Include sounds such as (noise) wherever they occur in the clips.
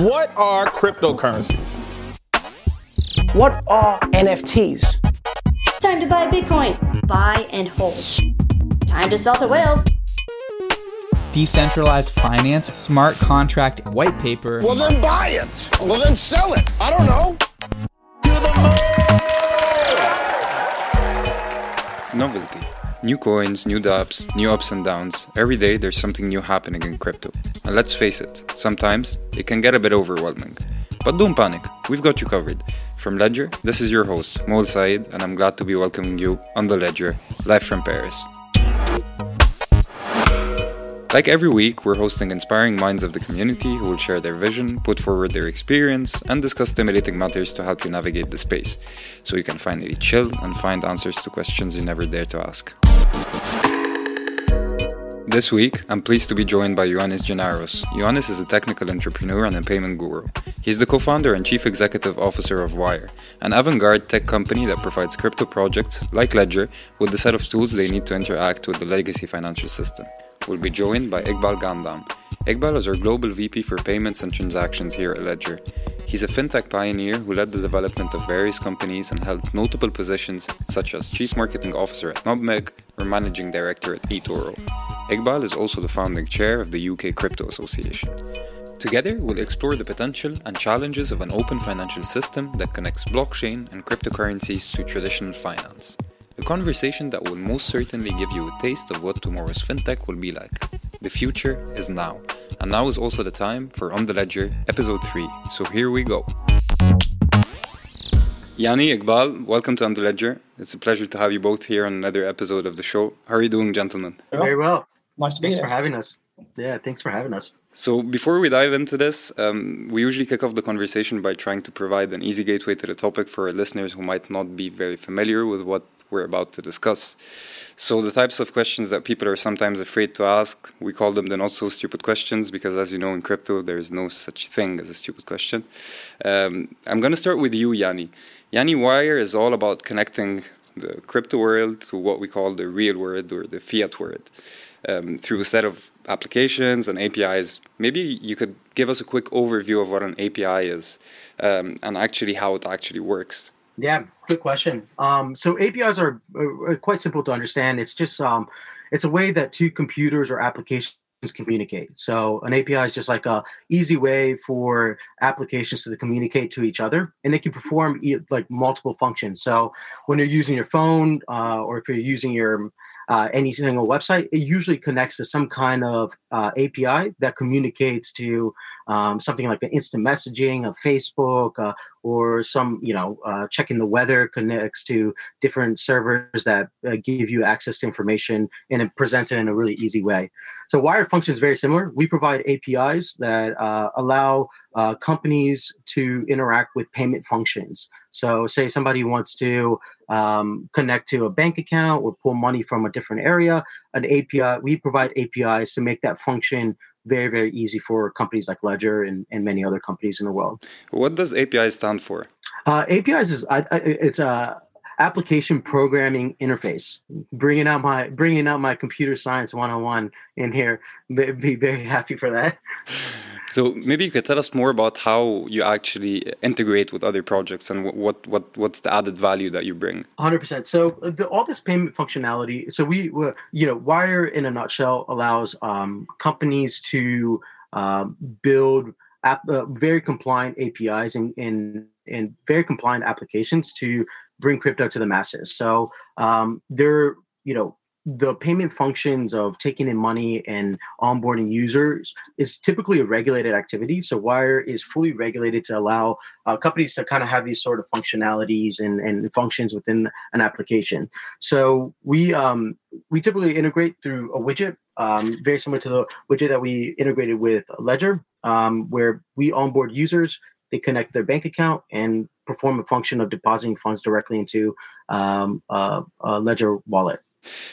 What are cryptocurrencies? What are NFTs? Time to buy Bitcoin. Buy and hold. Time to sell to whales. Decentralized finance, smart contract, white paper. Well, then buy it. Well, then sell it. I don't know. Novelty. New coins, new dApps, new ups and downs. Every day there's something new happening in crypto. And let's face it, sometimes it can get a bit overwhelming. But don't panic, we've got you covered. From Ledger, this is your host, Mol Said, and I'm glad to be welcoming you on the Ledger, live from Paris. Like every week, we're hosting inspiring minds of the community who will share their vision, put forward their experience, and discuss stimulating matters to help you navigate the space, so you can finally chill and find answers to questions you never dare to ask. This week, I'm pleased to be joined by Ioannis Giannaros. Ioannis is a technical entrepreneur and a payment guru. He's the co founder and chief executive officer of Wyre, an avant garde tech company that provides crypto projects, like Ledger, with the set of tools they need to interact with the legacy financial system. We'll be joined by Iqbal Gandham. Iqbal is our global VP for payments and transactions here at Ledger. He's a fintech pioneer who led the development of various companies and held notable positions such as Chief Marketing Officer at Nutmeg or Managing Director at eToro. Iqbal is also the founding chair of the UK Crypto Association. Together, we'll explore the potential and challenges of an open financial system that connects blockchain and cryptocurrencies to traditional finance. A conversation that will most certainly give you a taste of what tomorrow's fintech will be like. The future is now, and now is also the time for On the Ledger, episode 3. So here we go. Yanni, Iqbal, welcome to On the Ledger. It's a pleasure to have you both here on another episode of the show. How are you doing, gentlemen? Very well. Nice to be Thanks for having us. Yeah, thanks for having us. So, before we dive into this, um, we usually kick off the conversation by trying to provide an easy gateway to the topic for our listeners who might not be very familiar with what we're about to discuss. So, the types of questions that people are sometimes afraid to ask, we call them the not so stupid questions because, as you know, in crypto, there is no such thing as a stupid question. Um, I'm going to start with you, Yanni. Yanni Wyre is all about connecting the crypto world to what we call the real world or the fiat world um, through a set of applications and APIs. Maybe you could give us a quick overview of what an API is um, and actually how it actually works. Yeah, good question. Um, so APIs are, are quite simple to understand. It's just um, it's a way that two computers or applications communicate. So an API is just like a easy way for applications to communicate to each other, and they can perform like multiple functions. So when you're using your phone, uh, or if you're using your uh, any single website, it usually connects to some kind of uh, API that communicates to um, something like the instant messaging of Facebook uh, or some, you know, uh, checking the weather connects to different servers that uh, give you access to information and it presents it in a really easy way. So Wyre functions very similar. We provide APIs that uh, allow uh, companies to interact with payment functions. So, say somebody wants to um, connect to a bank account or pull money from a different area, an API, we provide APIs to make that function very, very easy for companies like Ledger and, and many other companies in the world. What does API stand for? Uh, APIs is I, I, it's a application programming interface. Bringing out my bringing out my computer science 101 in here. Be, be very happy for that. (laughs) So maybe you could tell us more about how you actually integrate with other projects and what what what's the added value that you bring. 100%. So the, all this payment functionality. So we, you know, Wyre in a nutshell allows um, companies to um, build app, uh, very compliant APIs and, and and very compliant applications to bring crypto to the masses. So um, they're you know the payment functions of taking in money and onboarding users is typically a regulated activity. So Wyre is fully regulated to allow uh, companies to kind of have these sort of functionalities and, and functions within an application. So we um, we typically integrate through a widget, um, very similar to the widget that we integrated with Ledger, um, where we onboard users. They connect their bank account and perform a function of depositing funds directly into um, a, a Ledger wallet.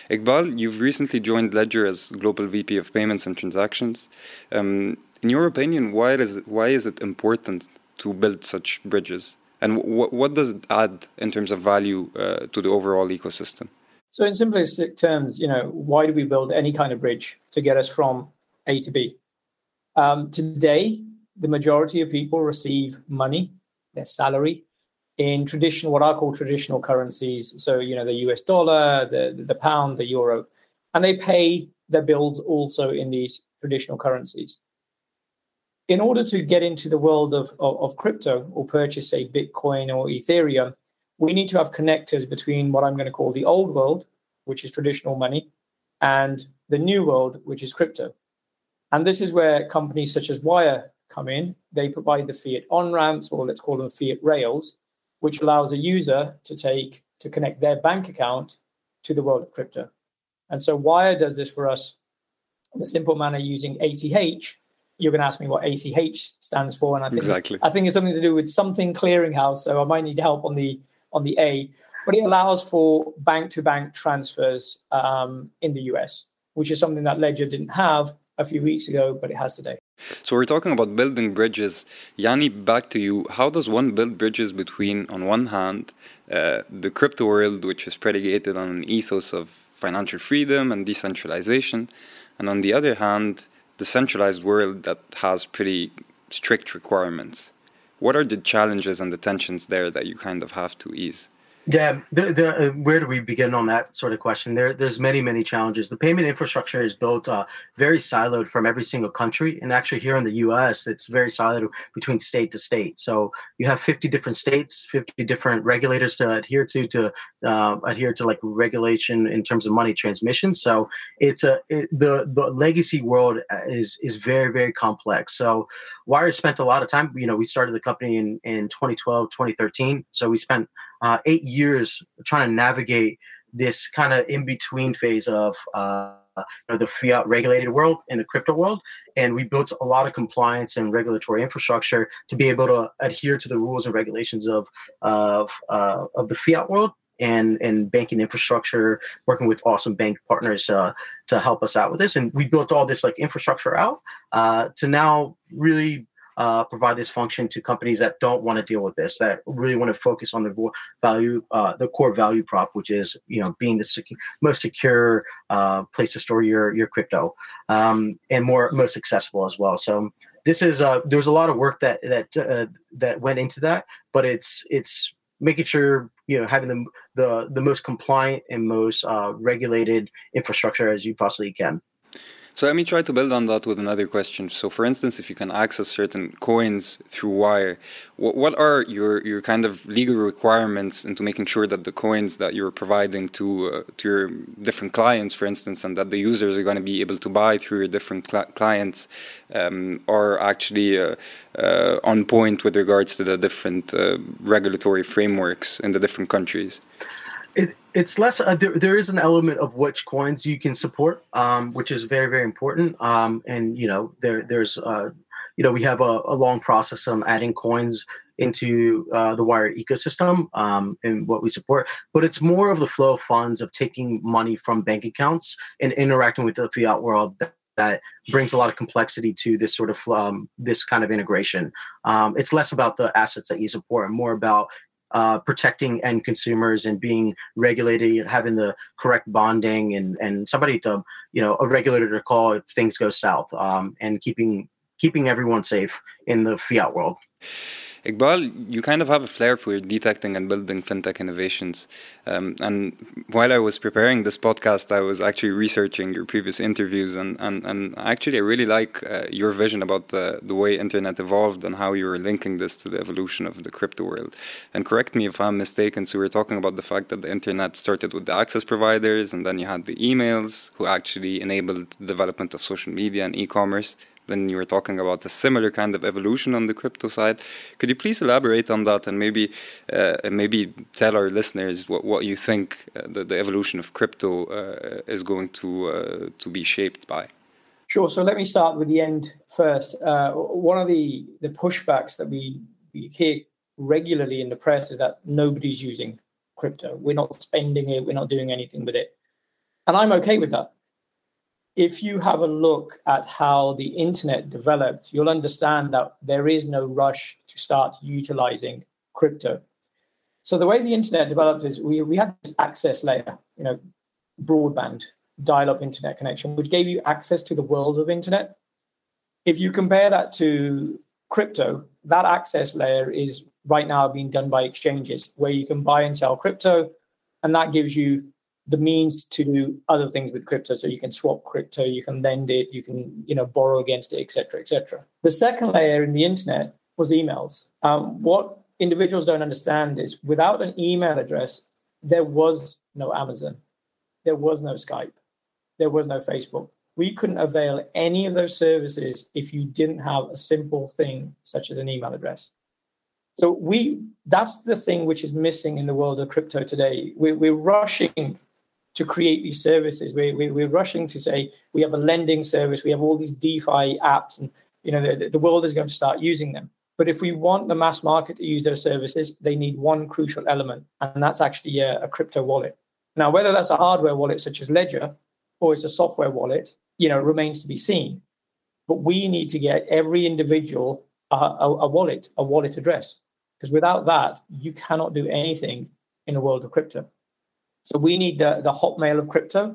Iqbal, you've recently joined Ledger as Global VP of Payments and Transactions. Um, in your opinion, why is, it, why is it important to build such bridges? And what, what does it add in terms of value uh, to the overall ecosystem? So, in simplistic terms, you know, why do we build any kind of bridge to get us from A to B? Um, today, the majority of people receive money, their salary, in traditional, what I call traditional currencies. So, you know, the US dollar, the, the pound, the euro, and they pay their bills also in these traditional currencies. In order to get into the world of, of, of crypto or purchase, say, Bitcoin or Ethereum, we need to have connectors between what I'm going to call the old world, which is traditional money, and the new world, which is crypto. And this is where companies such as Wyre come in. They provide the fiat on ramps, or let's call them fiat rails, which allows a user to take to connect their bank account to the world of crypto. And so Wyre does this for us in a simple manner using ACH. You're going to ask me what ACH stands for, and I think Exactly. I think it's something to do with something clearinghouse. So I might need help on the on the A, but it allows for bank to bank transfers um, in the US, which is something that Ledger didn't have a few weeks ago, but it has today. So we're talking about building bridges. Yanni, back to you. How does one build bridges between, on one hand, uh, the crypto world, which is predicated on an ethos of financial freedom and decentralization, and on the other hand, the centralized world that has pretty strict requirements? What are the challenges and the tensions there that you kind of have to ease? Yeah, the, the, uh, where do we begin on that sort of question? There, there's many, many challenges. The payment infrastructure is built uh, very siloed from every single country, and actually here in the U.S., it's very siloed between state to state. So you have 50 different states, 50 different regulators to adhere to to uh, adhere to like regulation in terms of money transmission. So it's a it, the the legacy world is is very very complex. So Wyre spent a lot of time. You know, we started the company in in 2012, 2013. So we spent uh, eight years trying to navigate this kind of in between phase of uh, you know, the fiat regulated world and the crypto world. And we built a lot of compliance and regulatory infrastructure to be able to adhere to the rules and regulations of of uh, of the fiat world and and banking infrastructure, working with awesome bank partners uh, to help us out with this. And we built all this like infrastructure out uh, to now really uh, provide this function to companies that don't want to deal with this, that really want to focus on the value, uh, the core value prop, which is you know being the secu- most secure uh, place to store your your crypto, um, and more most accessible as well. So this is uh, there's a lot of work that that uh, that went into that, but it's it's making sure you know having the the, the most compliant and most uh, regulated infrastructure as you possibly can. So let me try to build on that with another question. So, for instance, if you can access certain coins through Wyre, what, what are your, your kind of legal requirements into making sure that the coins that you're providing to uh, to your different clients, for instance, and that the users are going to be able to buy through your different cl- clients, um, are actually uh, uh, on point with regards to the different uh, regulatory frameworks in the different countries? It, it's less uh, there, there is an element of which coins you can support um, which is very very important. Um, and you know there there's uh, you know we have a, a long process of adding coins into uh, the Wyre ecosystem um, and what we support. But it's more of the flow of funds of taking money from bank accounts and interacting with the fiat world that, that brings a lot of complexity to this sort of um, this kind of integration. Um, it's less about the assets that you support and more about uh, protecting end consumers and being regulated and having the correct bonding and and somebody to you know a regulator to call if things go south um, and keeping keeping everyone safe in the fiat world. Iqbal, you kind of have a flair for detecting and building fintech innovations. Um, and while I was preparing this podcast, I was actually researching your previous interviews, and, and, and actually, I really like uh, your vision about the, the way internet evolved and how you were linking this to the evolution of the crypto world. And correct me if I'm mistaken, so we were talking about the fact that the internet started with the access providers, and then you had the emails, who actually enabled the development of social media and e commerce then you were talking about a similar kind of evolution on the crypto side. Could you please elaborate on that and maybe uh, maybe tell our listeners what, what you think uh, the, the evolution of crypto uh, is going to uh, to be shaped by? Sure. So let me start with the end first. Uh, one of the the pushbacks that we, we hear regularly in the press is that nobody's using crypto. We're not spending it. We're not doing anything with it, and I'm okay with that if you have a look at how the internet developed, you'll understand that there is no rush to start utilizing crypto. So the way the internet developed is we, we had this access layer, you know, broadband, dial-up internet connection, which gave you access to the world of internet. If you compare that to crypto, that access layer is right now being done by exchanges where you can buy and sell crypto, and that gives you the means to do other things with crypto. So you can swap crypto, you can lend it, you can you know borrow against it, etc., etc. The second layer in the internet was emails. Um, what individuals don't understand is without an email address, there was no Amazon, there was no Skype, there was no Facebook. We couldn't avail any of those services if you didn't have a simple thing such as an email address. So we that's the thing which is missing in the world of crypto today. We're, we're rushing to create these services. We, we, we're rushing to say we have a lending service, we have all these DeFi apps, and you know the, the world is going to start using them. But if we want the mass market to use those services, they need one crucial element, and that's actually a, a crypto wallet. Now, whether that's a hardware wallet such as Ledger or it's a software wallet, you know, remains to be seen. But we need to get every individual a, a, a wallet, a wallet address, because without that, you cannot do anything in the world of crypto. So we need the, the Hotmail of crypto.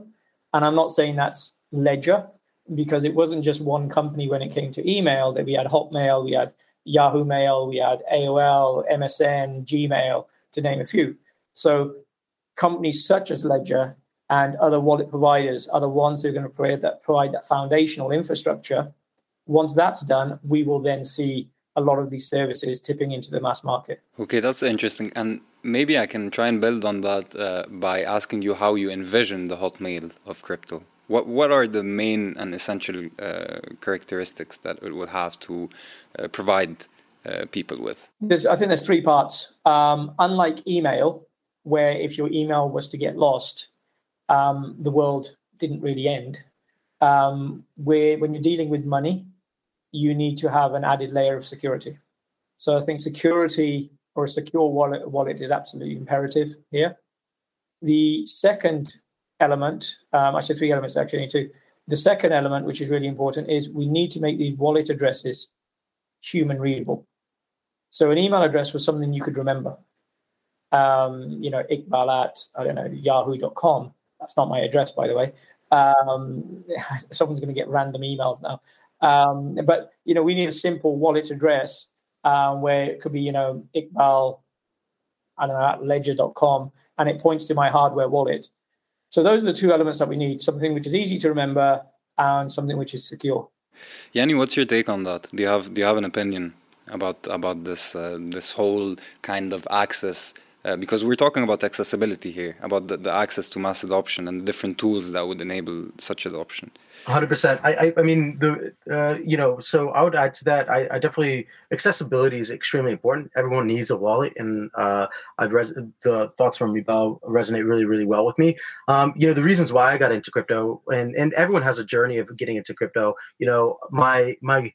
And I'm not saying that's Ledger, because it wasn't just one company when it came to email that we had Hotmail, we had Yahoo Mail, we had AOL, MSN, Gmail, to name a few. So companies such as Ledger and other wallet providers are the ones who are going to provide that, provide that foundational infrastructure. Once that's done, we will then see a lot of these services tipping into the mass market. Okay, that's interesting. And maybe I can try and build on that uh, by asking you how you envision the Hotmail of crypto. What what are the main and essential uh, characteristics that it will have to uh, provide uh, people with? There's, I think there's three parts. Um, unlike email, where if your email was to get lost, um, the world didn't really end. Um, where when you're dealing with money, you need to have an added layer of security. So I think security or a secure wallet wallet is absolutely imperative here. The second element, um, I said three elements actually, two. The second element, which is really important, is we need to make these wallet addresses human readable. So an email address was something you could remember. Um, you know, Iqbal at, I don't know, yahoo.com. That's not my address, by the way. Um, (laughs) someone's going to get random emails now. Um, but, you know, we need a simple wallet address um, where it could be, you know, Iqbal, I don't know, at ledger.com, and it points to my hardware wallet. So those are the two elements that we need something which is easy to remember and something which is secure. Yanni, what's your take on that? Do you have do you have an opinion about about this uh, this whole kind of access? Uh, because we're talking about accessibility here, about the, the access to mass adoption and the different tools that would enable such adoption. Hundred percent. I, I, I mean, the, uh, you know, so I would add to that. I, I definitely accessibility is extremely important. Everyone needs a wallet, and uh, I've res- the thoughts from Iqbal resonate really, really well with me. Um, you know, the reasons why I got into crypto, and and everyone has a journey of getting into crypto. You know, my my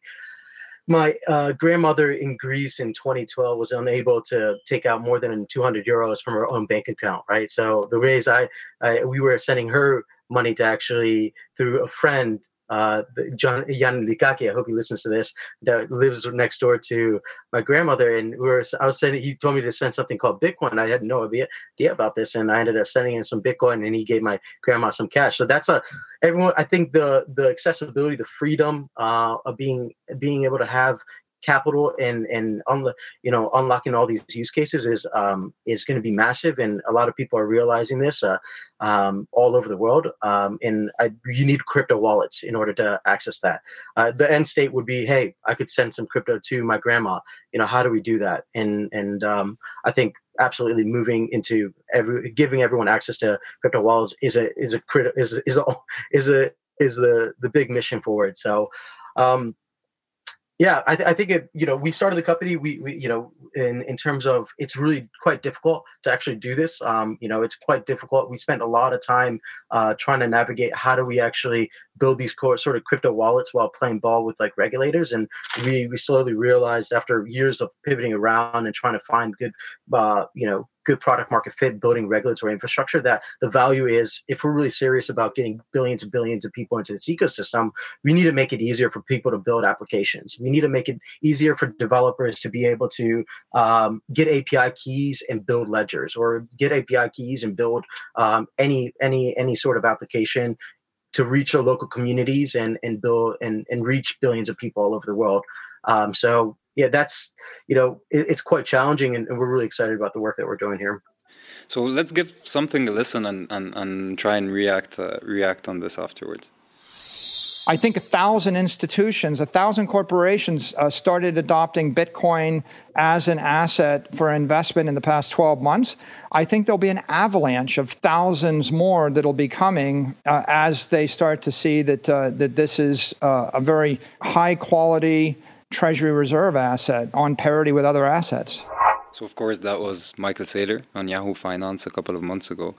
my uh, grandmother in Greece in 2012 was unable to take out more than 200 euros from her own bank account, right? So the ways I, I we were sending her money to actually through a friend uh, John Jan Likaki, I hope he listens to this, that lives next door to my grandmother. And we were, I was sending, he told me to send something called Bitcoin. I had no idea, idea about this. And I ended up sending him some Bitcoin and he gave my grandma some cash. So that's a, everyone, I think the, the accessibility, the freedom uh, of being, being able to have capital and and on you know unlocking all these use cases is um, is going to be massive, and a lot of people are realizing this uh, um, all over the world. Um, and I, you need crypto wallets in order to access that. Uh, the end state would be, hey, I could send some crypto to my grandma. You know, how do we do that? And and um, I think absolutely moving into every giving everyone access to crypto wallets is a is a crit is is a is a is the the big mission forward. So um, yeah, I, th- I, think it. You know, we started the company. We, we, you know, in in terms of it's really quite difficult to actually do this. Um, you know, it's quite difficult. We spent a lot of time uh, trying to navigate how do we actually build these core, sort of crypto wallets while playing ball with like regulators. And we we slowly realized after years of pivoting around and trying to find good, uh, you know, good product market fit, building regulatory infrastructure, that the value is if we're really serious about getting billions and billions of people into this ecosystem, we need to make it easier for people to build applications. We need to make it easier for developers to be able to um, get API keys and build ledgers, or get API keys and build um, any any any sort of application to reach our local communities and and build and and reach billions of people all over the world. Um, so yeah, that's you know it, it's quite challenging, and, and we're really excited about the work that we're doing here. So let's give something a listen and, and, and try and react uh, react on this afterwards. I think a thousand institutions, a thousand corporations uh, started adopting Bitcoin as an asset for investment in the past 12 months. I think there'll be an avalanche of thousands more that'll be coming uh, as they start to see that uh, that this is uh, a very high quality Treasury Reserve asset on parity with other assets. So, of course, that was Michael Saylor on Yahoo Finance a couple of months ago.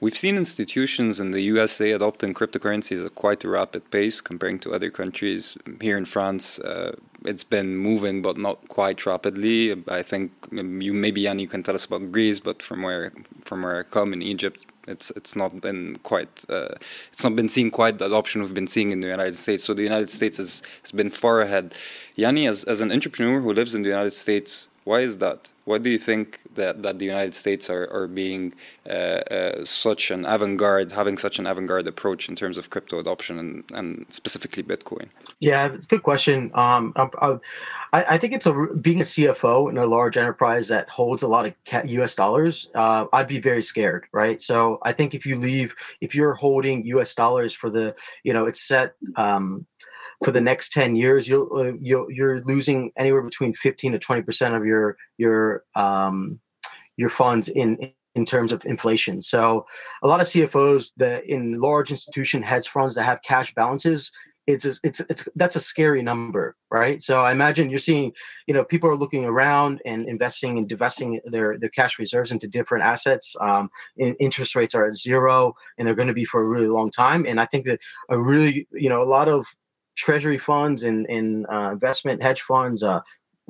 We've seen institutions in the USA adopting cryptocurrencies at quite a rapid pace comparing to other countries. Here in France, uh, it's been moving, but not quite rapidly. I think you maybe Yanni, you can tell us about Greece, but from where from where I come in Egypt, it's it's not been quite uh, it's not been seeing quite the adoption we've been seeing in the United States. So the United States has, has been far ahead. Yanni, as as an entrepreneur who lives in the United States, why is that? Why do you think that, that the United States are, are being uh, uh, such an avant garde, having such an avant garde approach in terms of crypto adoption and, and specifically Bitcoin? Yeah, it's a good question. Um, I, I, think it's a being a CFO in a large enterprise that holds a lot of US dollars. Uh, I'd be very scared, right? So I think if you leave, if you're holding US dollars for the, you know, it's set. Um, for the next 10 years you'll, uh, you'll you're losing anywhere between 15 to 20 percent of your your um, your funds in in terms of inflation. So a lot of cfos that in large institution hedge funds that have cash balances it's it's it's that's a scary number right? So i imagine you're seeing you know people are looking around and investing and divesting their their cash reserves into different assets. Um, interest rates are at zero and they're going to be for a really long time. And i think that a really you know a lot of treasury funds and, and uh, investment hedge funds uh,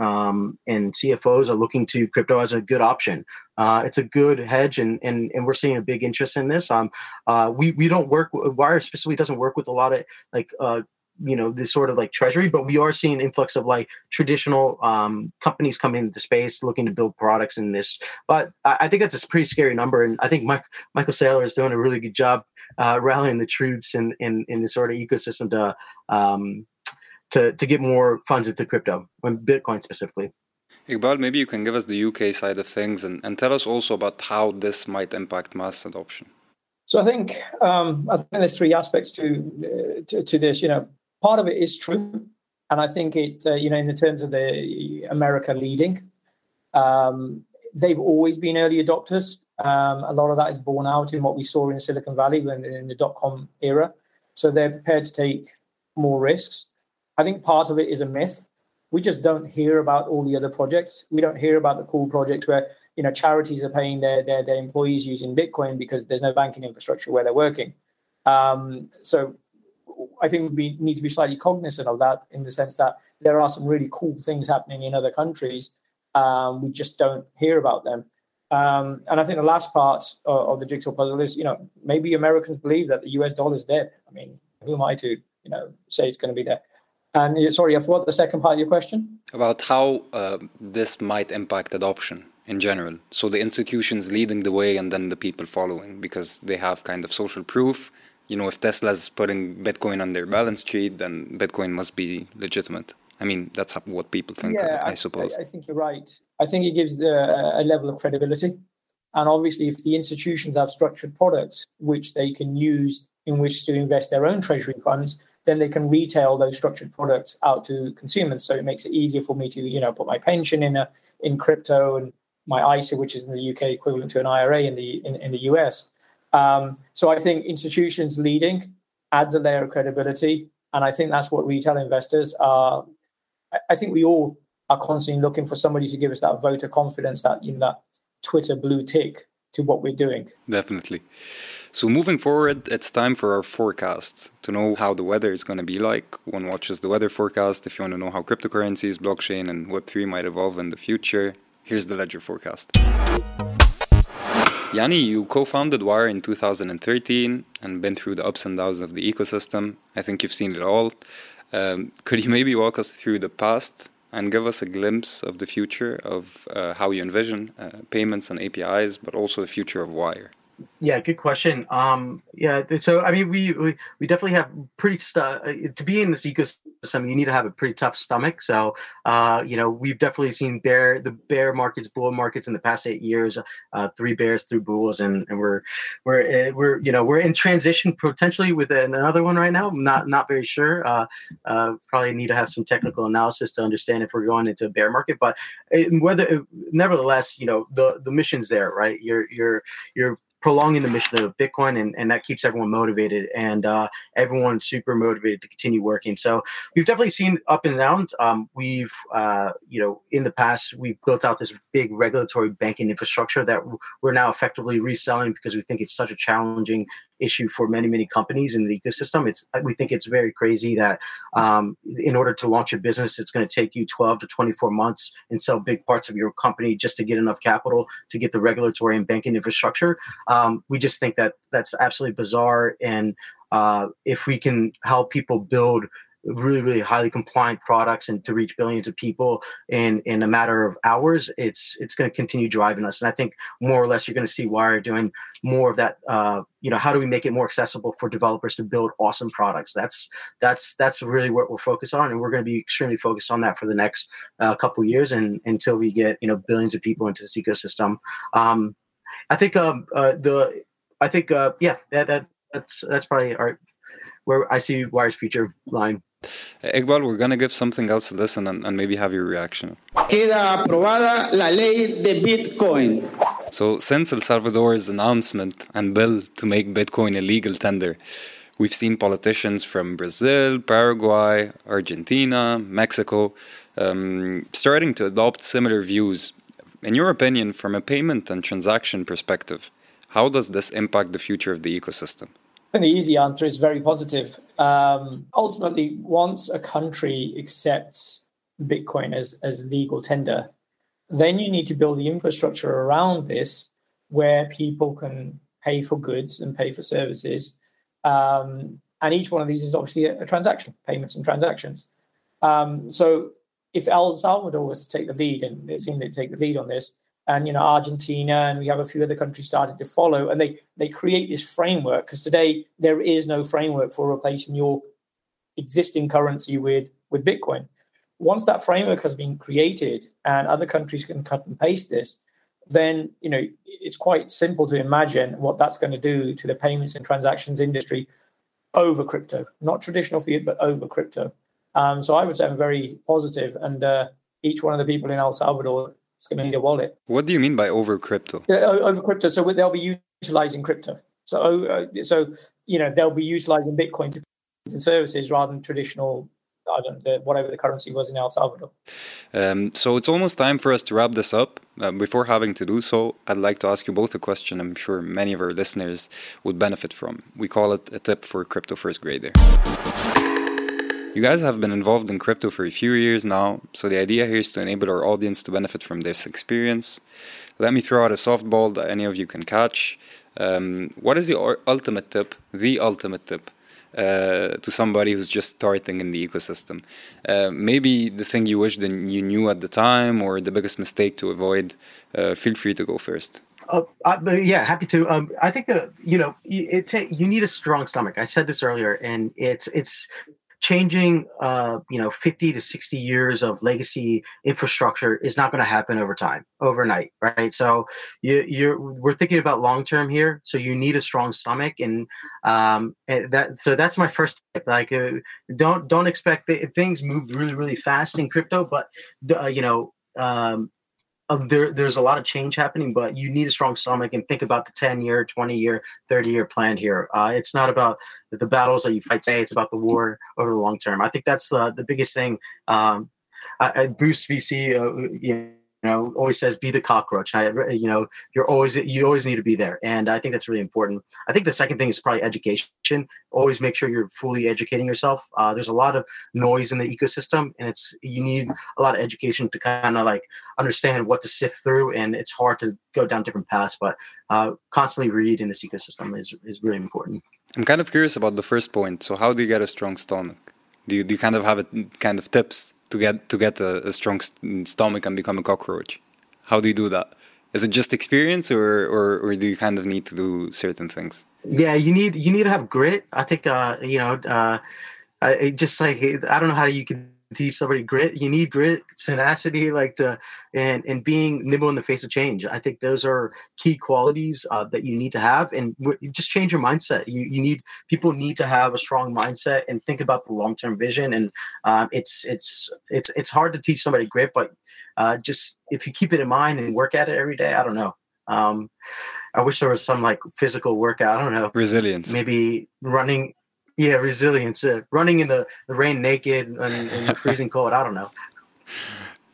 um, and CFOs are looking to crypto as a good option. Uh, it's a good hedge, and, and and we're seeing a big interest in this. Um, uh, we we don't work. Wyre specifically doesn't work with a lot of like uh, you know this sort of like treasury but we are seeing influx of like traditional um, companies coming into space looking to build products in this but I, I, think that's a pretty scary number and i think Mike, michael saylor is doing a really good job uh, rallying the troops in, in in this sort of ecosystem to um, to to get more funds into crypto and bitcoin specifically Iqbal, maybe you can give us the UK side of things and, and tell us also about how this might impact mass adoption. So I think um, I think there's three aspects to, uh, to, to this. You know, part of it is true, and I think it, uh, you know, in the terms of the America leading, um, they've always been early adopters. Um, a lot of that is borne out in what we saw in Silicon Valley when in the dot com era. So they're prepared to take more risks. I think part of it is a myth. We just don't hear about all the other projects. We don't hear about the cool projects where you know charities are paying their their, their employees using Bitcoin because there's no banking infrastructure where they're working. Um, so I think we need to be slightly cognizant of that in the sense that there are some really cool things happening in other countries. Um, we just don't hear about them. Um, and I think the last part of, of, the jigsaw puzzle is, you know, maybe Americans believe that the US dollar is dead. I mean, who am I to, you know, say it's going to be there? And sorry, I forgot the second part of your question. About how uh, this might impact adoption in general. So the institutions leading the way and then the people following because they have kind of social proof you know, if Tesla's putting Bitcoin on their balance sheet, then Bitcoin must be legitimate. I mean, that's what people think, yeah, I, I suppose. I, I, think you're right. I think it gives a, a level of credibility. And obviously, if the institutions have structured products which they can use in which to invest their own treasury funds, then they can retail those structured products out to consumers. So it makes it easier for me to, you know, put my pension in a in crypto and my ISA, which is in the UK equivalent to an IRA in the in, in the US. Um, so I think institutions leading adds a layer of credibility, and I think that's what retail investors are. I think we all are constantly looking for somebody to give us that vote of confidence, that you know, that Twitter blue tick to what we're doing. Definitely. So moving forward, it's time for our forecast to know how the weather is going to be like. One watches the weather forecast. If you want to know how cryptocurrencies, blockchain, and Web3 might evolve in the future, here's the ledger forecast. Yanni, you co founded Wyre in 2013 and been through the ups and downs of the ecosystem. I think you've seen it all. Um, could you maybe walk us through the past and give us a glimpse of the future of uh, how you envision uh, payments and APIs, but also the future of Wyre? Yeah, good question. Um, yeah, so I mean, we we, we definitely have pretty uh, to be in this ecosystem you need to have a pretty tough stomach. So, uh, you know, we've definitely seen bear the bear markets, bull markets in the past eight years. Uh, three bears, three bulls, and, and we're we're uh, we're you know we're in transition potentially with another one right now. I'm not not very sure. Uh, uh, probably need to have some technical analysis to understand if we're going into a bear market. But whether, nevertheless, you know, the the mission's there, right? You're you're you're prolonging the mission of Bitcoin, and, and that keeps everyone motivated and uh, everyone super motivated to continue working. So we've definitely seen up and downs. Um, we've, uh, you know, in the past, we've built out this big regulatory banking infrastructure that we're now effectively reselling because we think it's such a challenging issue for many many companies in the ecosystem. It's we think it's very crazy that um, in order to launch a business, it's going to take you 12 to 24 months and sell big parts of your company just to get enough capital to get the regulatory and banking infrastructure. Um, we just think that that's absolutely bizarre, and uh, if we can help people build really really highly compliant products and to reach billions of people in in a matter of hours it's it's going to continue driving us. And i think more or less you're going to see Wyre doing more of that uh, you know how do we make it more accessible for developers to build awesome products? That's that's that's really what we're focused on and we're going to be extremely focused on that for the next uh, couple years and until we get you know billions of people into this ecosystem. Um, i think um, uh, the i think uh, yeah that, that that's that's probably our where i see Wyre's future line Iqbal, we're going to give something else a listen and, and maybe have your reaction. Queda aprobada la ley de Bitcoin. So, since El Salvador's announcement and bill to make Bitcoin a legal tender, we've seen politicians from Brazil, Paraguay, Argentina, Mexico um, starting to adopt similar views. In your opinion, from a payment and transaction perspective, how does this impact the future of the ecosystem? And the easy answer is very positive. Um, ultimately, once a country accepts Bitcoin as, as legal tender, then you need to build the infrastructure around this where people can pay for goods and pay for services. Um, and each one of these is obviously a, a transaction, payments and transactions. Um, so if El Salvador was to take the lead, and it seemed they take the lead on this, and you know Argentina and we have a few other countries started to follow, and they they create this framework because today there is no framework for replacing your existing currency with with Bitcoin. Once that framework has been created and other countries can cut and paste this, then you know it's quite simple to imagine what that's going to do to the payments and transactions industry over crypto, not traditional fiat, but over crypto. Um, so I would say I'm very positive, and uh, each one of the people in El Salvador it's going to need a wallet. What do you mean by over crypto? Yeah, over crypto. So they'll be utilizing crypto. So, uh, so you know, they'll be utilizing Bitcoin to and services rather than traditional I don't know, whatever the currency was in El Salvador. Um, so it's almost time for us to wrap this up. Uh, before having to do so, I'd like to ask you both a question I'm sure many of our listeners would benefit from. We call it a tip for crypto first grader. You guys have been involved in crypto for a few years now, so the idea here is to enable our audience to benefit from this experience. Let me throw out a softball that any of you can catch. Um, what is the ultimate tip, the ultimate tip, uh, to somebody who's just starting in the ecosystem? Uh, maybe the thing you wish that you knew at the time, or the biggest mistake to avoid. Uh, feel free to go first. Uh, yeah, happy to. Um, I think you know it, it you need a strong stomach. I said this earlier, and it's it's changing uh, you know 50 to 60 years of legacy infrastructure is not going to happen over time overnight right? So you, you're we're thinking about long term here so you need a strong stomach and um and that so that's my first tip like uh, don't don't expect that things move really really fast in crypto but uh, you know um uh, there, there's a lot of change happening, but you need a strong stomach and think about the 10 year, 20 year, 30 year plan here. Uh, it's not about the battles that you fight today, it's about the war over the long term. I think that's the, the biggest thing. Um, I, I Boost VC, uh, know always says be the cockroach. I, you know you're always you always need to be there. And i think that's really important. I think the second thing is probably education. Always make sure you're fully educating yourself. Uh, there's a lot of noise in the ecosystem and it's you need a lot of education to kind of like understand what to sift through and it's hard to go down different paths but uh, constantly read in this ecosystem is, is really important. I'm kind of curious about the first point. So how do you get a strong stomach? Do you, do you kind of have a kind of tips to get to get a, a strong st stomach and become a cockroach? How do you do that? Is it just experience, or, or or do you kind of need to do certain things? Yeah, you need you need to have grit. I think uh, you know. Uh, I just like I don't know how you can teach somebody grit. You need grit, tenacity, like to and and being nimble in the face of change. I think those are key qualities uh, that you need to have, and w- just change your mindset. You you need people need to have a strong mindset and think about the long term vision. And um, it's it's it's it's hard to teach somebody grit, but uh, just if you keep it in mind and work at it every day, I don't know. Um, I wish there was some like physical workout. I don't know. Resilience. Maybe running yeah, resilience. Uh, running in the, the rain naked and, and (laughs) freezing cold. I don't know.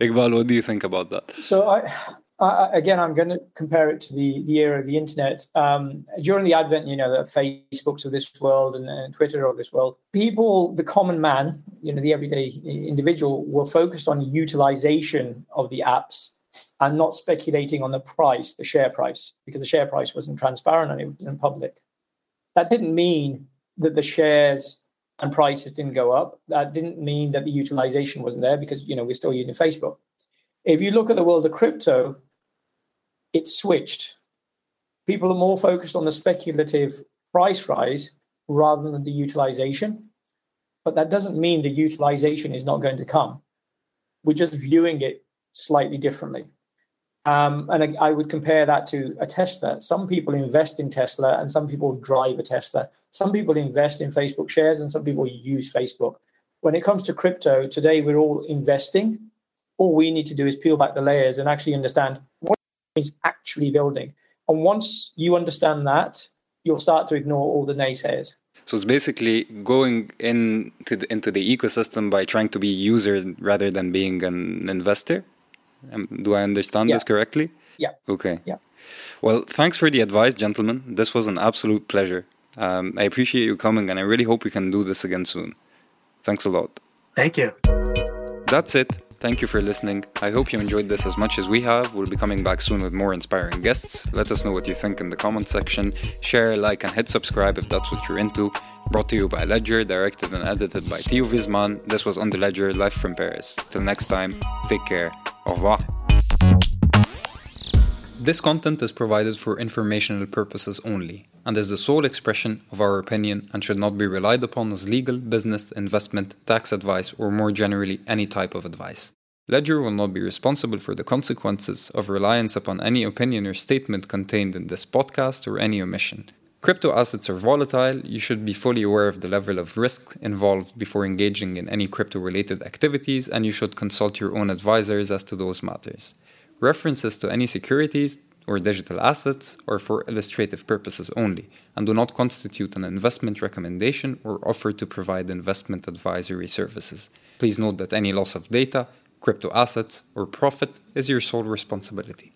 Iqbal, what do you think about that? So I, I again, I'm going to compare it to the the era of the internet. Um, during the advent, you know, the Facebooks of this world and, and Twitter of this world, people, the common man, you know, the everyday individual, were focused on utilization of the apps and not speculating on the price, the share price, because the share price wasn't transparent and it wasn't public. That didn't mean that the shares and prices didn't go up. That didn't mean that the utilization wasn't there because you know we're still using Facebook. If you look at the world of crypto, it switched. People are more focused on the speculative price rise rather than the utilization. But that doesn't mean the utilization is not going to come. We're just viewing it slightly differently. Um, and I, I, would compare that to a Tesla. Some people invest in Tesla and some people drive a Tesla. Some people invest in Facebook shares and some people use Facebook. When it comes to crypto, today we're all investing. All we need to do is peel back the layers and actually understand what is actually building. And once you understand that, you'll start to ignore all the naysayers. So it's basically going into the, into the ecosystem by trying to be a user rather than being an investor. Um, do I understand yeah. this correctly? Yeah. Okay. Yeah. Well, thanks for the advice, gentlemen. This was an absolute pleasure. Um, I appreciate you coming, and I really hope we can do this again soon. Thanks a lot. Thank you. That's it. Thank you for listening. I hope you enjoyed this as much as we have. We'll be coming back soon with more inspiring guests. Let us know what you think in the comment section. Share, like, and hit subscribe if that's what you're into. Brought to you by Ledger, directed and edited by Theo Visman. This was On the Ledger, live from Paris. Till next time, take care. Au revoir. This content is provided for informational purposes only and is the sole expression of our opinion and should not be relied upon as legal, business, investment, tax advice, or more generally any type of advice. Ledger will not be responsible for the consequences of reliance upon any opinion or statement contained in this podcast or any omission. Crypto assets are volatile, you should be fully aware of the level of risk involved before engaging in any crypto related activities, and you should consult your own advisors as to those matters. References to any securities or digital assets are for illustrative purposes only and do not constitute an investment recommendation or offer to provide investment advisory services. Please note that any loss of data, crypto assets, or profit is your sole responsibility.